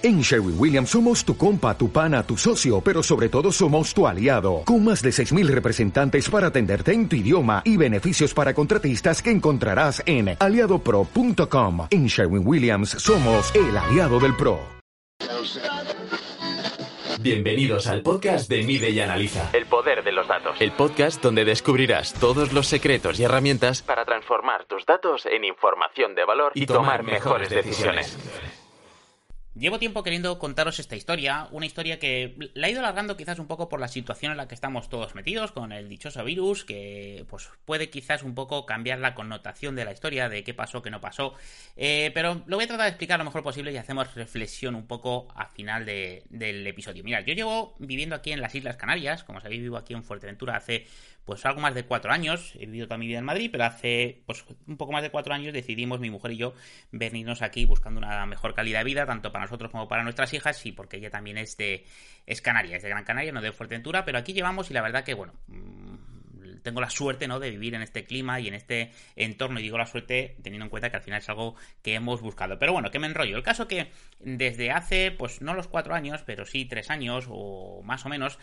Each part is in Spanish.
En Sherwin Williams somos tu compa, tu pana, tu socio, pero sobre todo somos tu aliado, con más de 6.000 representantes para atenderte en tu idioma y beneficios para contratistas que encontrarás en aliadopro.com. En Sherwin Williams somos el aliado del PRO. Bienvenidos al podcast de Mide y Analiza. El poder de los datos. El podcast donde descubrirás todos los secretos y herramientas para transformar tus datos en información de valor y, tomar mejores decisiones. Llevo tiempo queriendo contaros esta historia, una historia que la he ido alargando quizás un poco por la situación en la que estamos todos metidos con el dichoso virus, que pues puede quizás un poco cambiar la connotación de la historia, de qué pasó, qué no pasó, eh, pero lo voy a tratar de explicar lo mejor posible y hacemos reflexión un poco al final del episodio. Mirad, yo llevo viviendo aquí en las Islas Canarias, como sabéis vivo aquí en Fuerteventura hace pues algo más de cuatro años. He vivido toda mi vida en Madrid, pero hace pues un poco más de cuatro años decidimos, mi mujer y yo, venirnos aquí buscando una mejor calidad de vida, tanto para nosotros como para nuestras hijas, y porque ella también es de es Canaria, es de Gran Canaria, no de Fuerteventura, pero aquí llevamos y la verdad que, bueno, mm, tengo la suerte, ¿no? De vivir en este clima y en este entorno, y digo la suerte teniendo en cuenta que al final es algo que hemos buscado. Pero bueno, que me enrollo. El caso que desde hace, pues no los cuatro años, pero sí tres años o más o menos,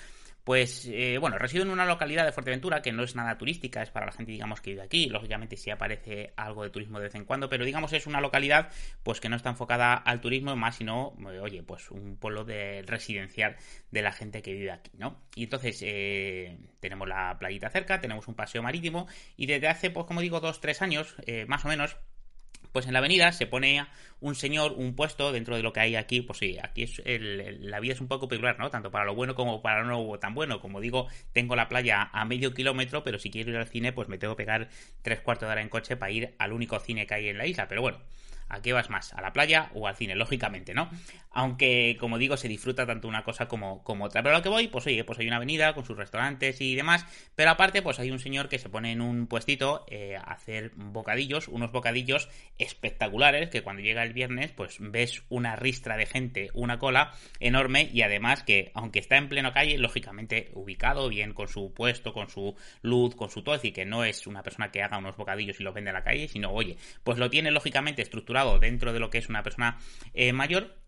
pues eh, bueno, resido en una localidad de Fuerteventura que no es nada turística, es para la gente, digamos, que vive aquí. Lógicamente sí aparece algo de turismo de vez en cuando, pero digamos es una localidad pues que no está enfocada al turismo, más sino, eh, oye, pues un pueblo de residencial de la gente que vive aquí, ¿no? Y entonces eh, tenemos la playita cerca, tenemos un paseo marítimo y desde hace, pues como digo, dos, tres años, más o menos, pues en la avenida se pone un señor, un puesto dentro de lo que hay aquí, pues sí, aquí es la vida es un poco peculiar, ¿no? Tanto para lo bueno como para lo no tan bueno. Como digo, tengo la playa a medio kilómetro, pero si quiero ir al cine, pues me tengo que pegar tres cuartos de hora en coche para ir al único cine que hay en la isla. Pero bueno, ¿A qué vas más? ¿A la playa o al cine? Lógicamente, ¿no? Aunque, como digo, se disfruta tanto una cosa como, como otra. Pero a lo que voy, pues oye, pues hay una avenida con sus restaurantes y demás. Pero aparte, pues hay un señor que se pone en un puestito eh, a hacer bocadillos, unos bocadillos espectaculares, que cuando llega el viernes, pues ves una ristra de gente, una cola enorme y además que, aunque está en pleno calle, lógicamente ubicado, bien con su puesto, con su luz, con su todo, decir, que no es una persona que haga unos bocadillos y los vende a la calle, sino, oye, pues lo tiene lógicamente estructurado dentro de lo que es una persona eh, mayor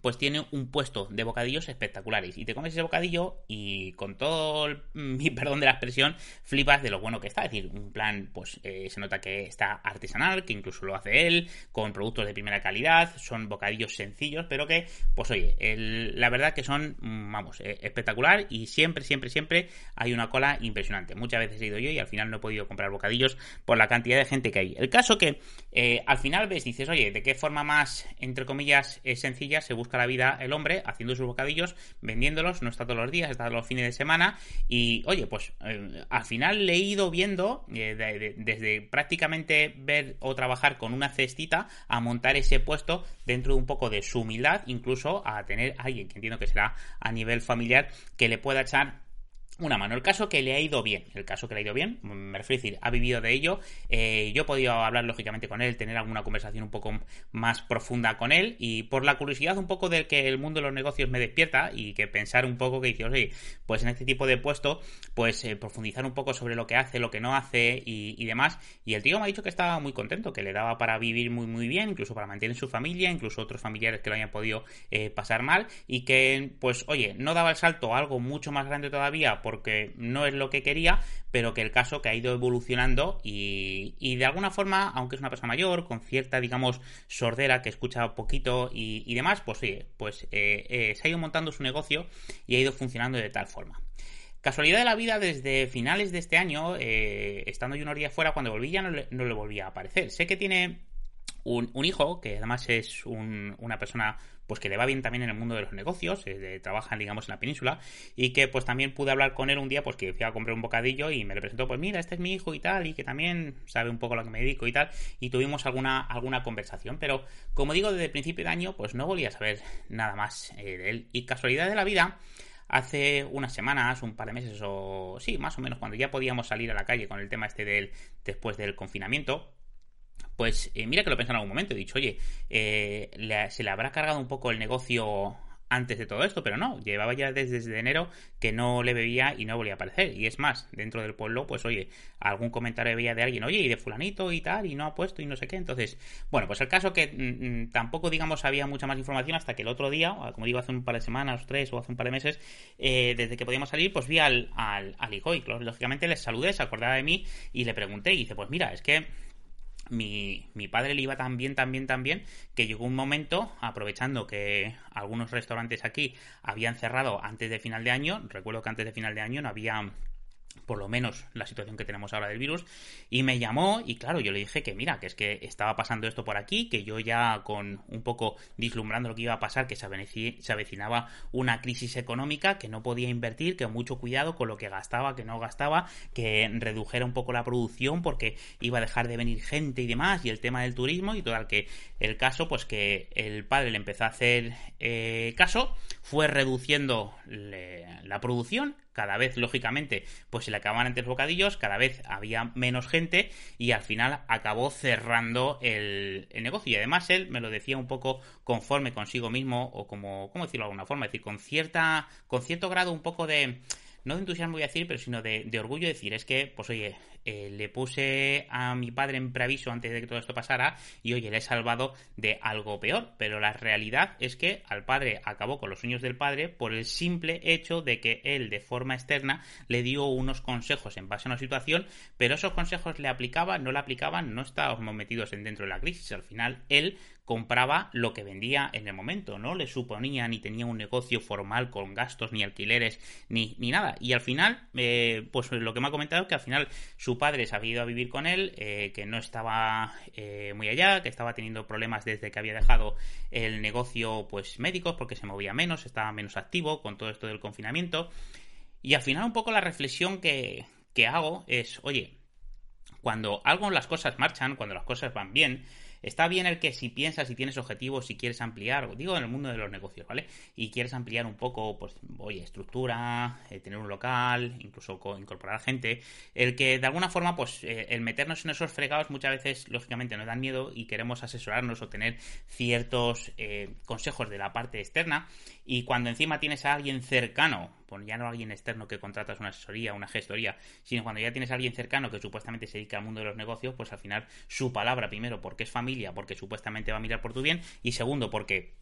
pues tiene un puesto de bocadillos espectaculares. Y te comes ese bocadillo y con todo mi perdón de la expresión, flipas de lo bueno que está. Es decir, un plan, pues eh, se nota que está artesanal, que incluso lo hace él, con productos de primera calidad, son bocadillos sencillos, pero que, pues oye, la verdad que son, mm, vamos, eh, espectacular y siempre, siempre, siempre hay una cola impresionante. Muchas veces he ido yo y al final no he podido comprar bocadillos por la cantidad de gente que hay. El caso que eh, al final ves, dices, oye, ¿de qué forma más, entre comillas, sencilla se la vida el hombre haciendo sus bocadillos, vendiéndolos, no está todos los días, está los fines de semana. Y oye, pues eh, al final le he ido viendo eh, desde prácticamente ver o trabajar con una cestita a montar ese puesto dentro de un poco de su humildad, incluso a tener alguien que entiendo que será a nivel familiar que le pueda echar una mano. El caso que le ha ido bien, el caso que le ha ido bien, me refiero a decir, ha vivido de ello. Eh, yo he podido hablar lógicamente con él, tener alguna conversación un poco más profunda con él y por la curiosidad un poco de que el mundo de los negocios me despierta y que pensar un poco que dice, oye, pues en este tipo de puesto, pues eh, profundizar un poco sobre lo que hace, lo que no hace y, demás. Y el tío me ha dicho que estaba muy contento, que le daba para vivir muy muy bien, incluso para mantener su familia, incluso otros familiares que lo hayan podido eh, pasar mal y que, pues, oye, no daba el salto a algo mucho más grande todavía porque no es lo que quería, pero que el caso que ha ido evolucionando y, de alguna forma, aunque es una persona mayor, con cierta, digamos, sordera, que escucha poquito y, demás, pues sí, pues eh, eh, se ha ido montando su negocio y ha ido funcionando de tal forma. Casualidad de la vida, desde finales de este año, eh, estando yo unos días fuera, cuando volví ya no le, no le volvía a aparecer. Sé que tiene un, hijo, que además es una persona pues que le va bien también en el mundo de los negocios, eh, trabaja digamos en la península y que pues también pude hablar con él un día pues que fui a comprar un bocadillo y me le presentó pues mira este es mi hijo y tal y que también sabe un poco lo que me dedico y tal y tuvimos alguna alguna conversación. Pero como digo desde el principio de año pues no volví a saber nada más eh, de él. Y casualidad de la vida hace unas semanas, un par de meses o sí, más o menos cuando ya podíamos salir a la calle con el tema este del después del confinamiento, pues eh, mira que lo he en algún momento. He dicho, oye, eh, se le habrá cargado un poco el negocio antes de todo esto, pero no, llevaba ya desde, enero que no le veía y no volvía a aparecer. Y es más, dentro del pueblo, pues oye, algún comentario veía de alguien, oye, y de fulanito y tal, y no ha puesto y no sé qué. Entonces, bueno, pues el caso que mm, mm, tampoco, digamos, había mucha más información hasta que el otro día, como digo, hace un par de semanas, tres o hace un par de meses, eh, desde que podíamos salir, pues vi al, al, al lógicamente les saludé, se acordaba de mí y le pregunté y dice, pues mira, es que mi, mi, padre le iba tan bien, tan bien, tan bien, que llegó un momento, aprovechando que algunos restaurantes aquí habían cerrado antes de final de año, recuerdo que antes de final de año no había por lo menos la situación que tenemos ahora del virus, y me llamó y claro, yo le dije que mira, que es que estaba pasando esto por aquí, que yo ya con un poco vislumbrando lo que iba a pasar, que se avecinaba una crisis económica, que no podía invertir, que mucho cuidado con lo que gastaba, que no gastaba, que redujera un poco la producción porque iba a dejar de venir gente y demás, y el tema del turismo, y todo que el caso, pues que el padre le empezó a hacer eh, caso, fue reduciendo la producción, cada vez, lógicamente, pues se le acababan antes bocadillos, cada vez había menos gente y al final acabó cerrando el, negocio. Y además él me lo decía un poco conforme consigo mismo, o como, ¿cómo decirlo de alguna forma? Es decir, con cierta, con cierto grado un poco de no de entusiasmo voy a decir, pero sino de, de orgullo decir, es que, pues oye, eh, le puse a mi padre en preaviso antes de que todo esto pasara y oye, le he salvado de algo peor. Pero la realidad es que al padre acabó con los sueños del padre por el simple hecho de que él de forma externa le dio unos consejos en base a una situación, pero esos consejos le aplicaban, no le aplicaban, no estábamos metidos en dentro de la crisis. Al final él compraba lo que vendía en el momento, no le suponía ni tenía un negocio formal con gastos ni alquileres ni, ni nada. Y al final, eh, pues lo que me ha comentado es que al final su padre se había ido a vivir con él, eh, que no estaba eh, muy allá, que estaba teniendo problemas desde que había dejado el negocio pues médicos porque se movía menos, estaba menos activo con todo esto del confinamiento. Y al final un poco la reflexión que, que hago es, oye, cuando algo las cosas marchan, cuando las cosas van bien, Está bien el que si piensas, si tienes objetivos, si quieres ampliar, digo en el mundo de los negocios, ¿vale? Y quieres ampliar un poco, pues, oye, estructura, eh, tener un local, incluso incorporar gente, el que de alguna forma, pues, eh, el meternos en esos fregados muchas veces, lógicamente, nos dan miedo y queremos asesorarnos o tener ciertos eh, consejos de la parte externa. Y cuando encima tienes a alguien cercano, ya no alguien externo que contratas una asesoría, una gestoría, sino cuando ya tienes a alguien cercano que supuestamente se dedica al mundo de los negocios, pues al final su palabra, primero, porque es familia, porque supuestamente va a mirar por tu bien, y segundo, porque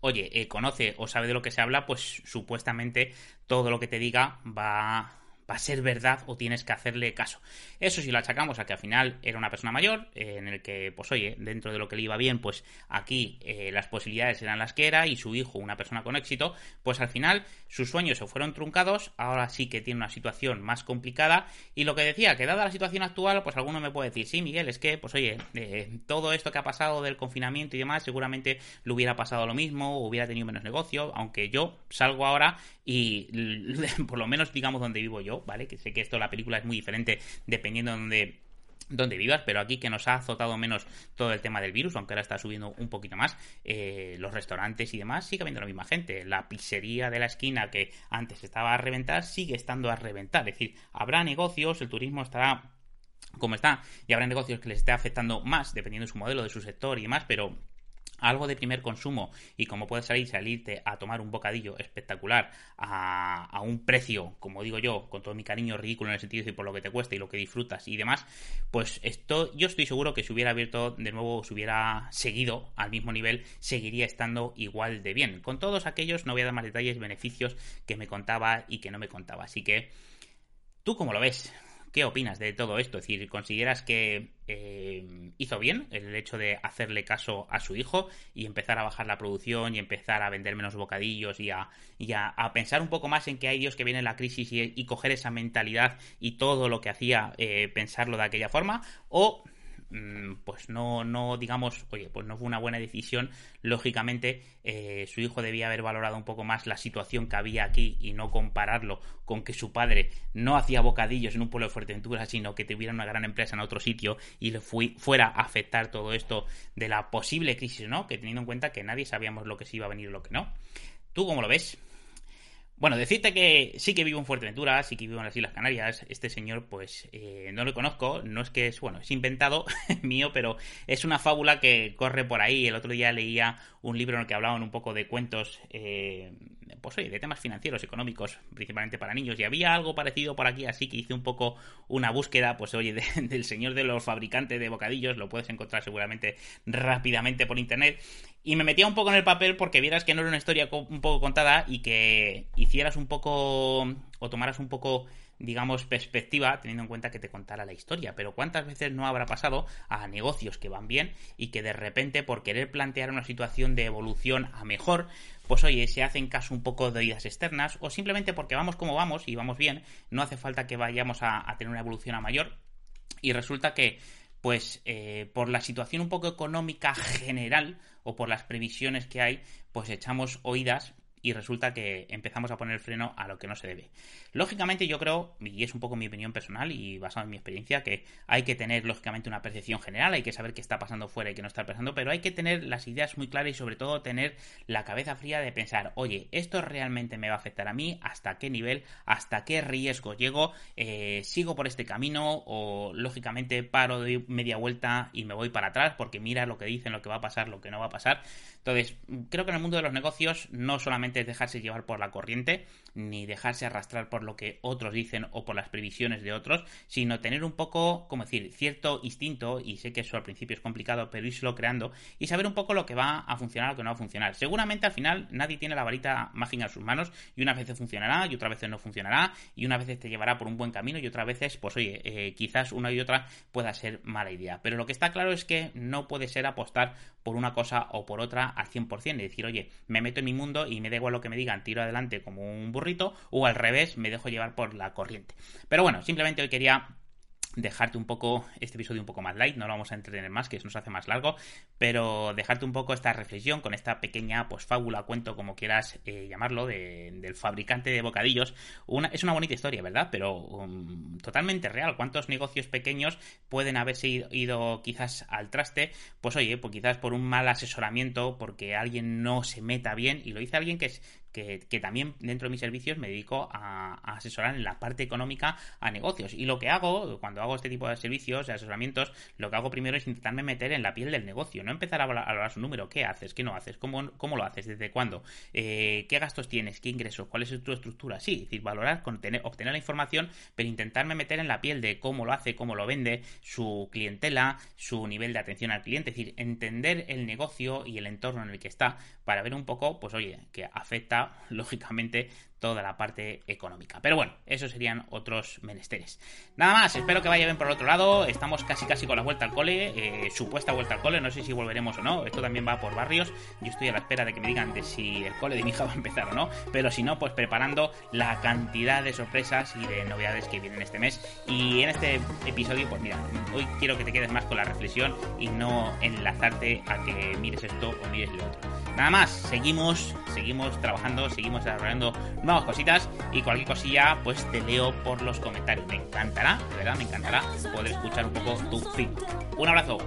oye, eh, conoce o sabe de lo que se habla, pues supuestamente todo lo que te diga va va a ser verdad o tienes que hacerle caso. Eso si lo achacamos a que al final era una persona mayor, eh, en el que, pues oye, dentro de lo que le iba bien, pues aquí eh, las posibilidades eran las que era y su hijo, una persona con éxito, pues al final sus sueños se fueron truncados, ahora sí que tiene una situación más complicada y lo que decía, que dada la situación actual, pues alguno me puede decir, sí, Miguel, es que, pues oye, eh, todo esto que ha pasado del confinamiento y demás, seguramente le hubiera pasado lo mismo, hubiera tenido menos negocio, aunque yo salgo ahora y por lo menos digamos donde vivo yo, ¿vale? Que sé que esto la película es muy diferente dependiendo de donde donde vivas, pero aquí que nos ha azotado menos todo el tema del virus, aunque ahora está subiendo un poquito más, eh, los restaurantes y demás, sigue habiendo la misma gente. La pizzería de la esquina que antes estaba a reventar, sigue estando a reventar. Es decir, habrá negocios, el turismo estará como está, y habrá negocios que les esté afectando más, dependiendo de su modelo, de su sector y demás, pero algo de primer consumo y como puedes salir, salirte a tomar un bocadillo espectacular a, un precio, como digo yo, con todo mi cariño ridículo en el sentido de por lo que te cuesta y lo que disfrutas y demás, pues esto yo estoy seguro que si hubiera abierto de nuevo, si hubiera seguido al mismo nivel, seguiría estando igual de bien. Con todos aquellos no voy a dar más detalles, beneficios que me contaba y que no me contaba. Así que, ¿tú cómo lo ves? ¿Qué opinas de todo esto? Es decir, ¿consideras que eh, hizo bien el hecho de hacerle caso a su hijo y empezar a bajar la producción y empezar a vender menos bocadillos y a, pensar un poco más en que hay Dios que viene la crisis y, coger esa mentalidad y todo lo que hacía eh, pensarlo de aquella forma? ¿O pues no, no, digamos, oye, pues no fue una buena decisión. Lógicamente, eh, su hijo debía haber valorado un poco más la situación que había aquí y no compararlo con que su padre no hacía bocadillos en un pueblo de Fuerteventura, sino que tuviera una gran empresa en otro sitio y le fuera a afectar todo esto de la posible crisis, ¿no? Que teniendo en cuenta que nadie sabíamos lo que se iba a venir y lo que no. ¿Tú cómo lo ves? Bueno, decirte que sí que vivo en Fuerteventura, sí que vivo en las Islas Canarias. Este señor, pues, eh, no lo conozco. No es que es, bueno, es inventado mío, pero es una fábula que corre por ahí. El otro día leía un libro en el que hablaban un poco de cuentos, eh, pues oye, de temas financieros, económicos, principalmente para niños. Y había algo parecido por aquí, así que hice un poco una búsqueda, pues oye, del señor de los fabricantes de bocadillos. Lo puedes encontrar seguramente rápidamente por internet. Y me metía un poco en el papel porque vieras que no era una historia un poco contada y que hicieras un poco o tomaras un poco digamos, perspectiva, teniendo en cuenta que te contara la historia. Pero ¿cuántas veces no habrá pasado a negocios que van bien y que de repente, por querer plantear una situación de evolución a mejor, pues oye, se hacen caso un poco de oídas externas, o simplemente porque vamos como vamos y vamos bien, no hace falta que vayamos a, tener una evolución a mayor. Y resulta que pues eh, por la situación un poco económica general o por las previsiones que hay, pues echamos oídas y resulta que empezamos a poner freno a lo que no se debe. Lógicamente yo creo, y es un poco mi opinión personal y basado en mi experiencia, que hay que tener lógicamente una percepción general, hay que saber qué está pasando fuera y qué no está pasando, pero hay que tener las ideas muy claras y sobre todo tener la cabeza fría de pensar, oye, esto realmente me va a afectar a mí, hasta qué nivel, hasta qué riesgo llego, eh, sigo por este camino o lógicamente paro de media vuelta y me voy para atrás porque mira lo que dicen, lo que va a pasar, lo que no va a pasar. Entonces, creo que en el mundo de los negocios no solamente es dejarse llevar por la corriente, ni dejarse arrastrar por lo que otros dicen o por las previsiones de otros, sino tener un poco, como decir, cierto instinto, y sé que eso al principio es complicado, pero irlo creando, y saber un poco lo que va a funcionar o lo que no va a funcionar. Seguramente al final nadie tiene la varita mágica en sus manos, y unas veces funcionará, y otras veces no funcionará, y unas veces te llevará por un buen camino, y otras veces, pues oye, eh, quizás una y otra pueda ser mala idea. Pero lo que está claro es que no puede ser apostar por una cosa o por otra al 100%, y decir, oye, me meto en mi mundo y me da igual lo que me digan, tiro adelante como un burrito, o al revés, me dejo llevar por la corriente. Pero bueno, simplemente hoy quería dejarte un poco este episodio un poco más light, no lo vamos a entretener más, que eso nos hace más largo, pero dejarte un poco esta reflexión con esta pequeña pues fábula, cuento, como quieras eh, llamarlo, del fabricante de bocadillos. Una, es una bonita historia, ¿verdad? Pero um, totalmente real. ¿Cuántos negocios pequeños pueden haberse ido, ido, quizás al traste? Pues oye, pues quizás por un mal asesoramiento, porque alguien no se meta bien, y lo dice alguien que es que, también dentro de mis servicios me dedico a, asesorar en la parte económica a negocios. Y lo que hago, cuando hago este tipo de servicios, de asesoramientos, lo que hago primero es intentarme meter en la piel del negocio, no empezar a hablar, su número, qué haces, qué no haces, cómo, cómo lo haces, desde cuándo, eh, qué gastos tienes, qué ingresos, cuál es tu estructura. Sí, es decir, valorar, obtener la información, pero intentarme meter en la piel de cómo lo hace, cómo lo vende, su clientela, su nivel de atención al cliente, es decir, entender el negocio y el entorno en el que está para ver un poco, pues oye, que afecta lógicamente, toda la parte económica. Pero bueno, esos serían otros menesteres. Nada más, espero que vaya bien por el otro lado. Estamos casi casi con la vuelta al cole, eh, supuesta vuelta al cole, no sé si volveremos o no. Esto también va por barrios. Yo estoy a la espera de que me digan de si el cole de mi hija va a empezar o no. Pero si no, pues preparando la cantidad de sorpresas y de novedades que vienen este mes. Y en este episodio, pues mira, hoy quiero que te quedes más con la reflexión y no enlazarte a que mires esto o mires lo otro. Nada más, seguimos, seguimos trabajando, seguimos desarrollando nuevas cositas y cualquier cosilla pues te leo por los comentarios. Me encantará, de verdad me encantará poder escuchar un poco tu feedback. Un abrazo.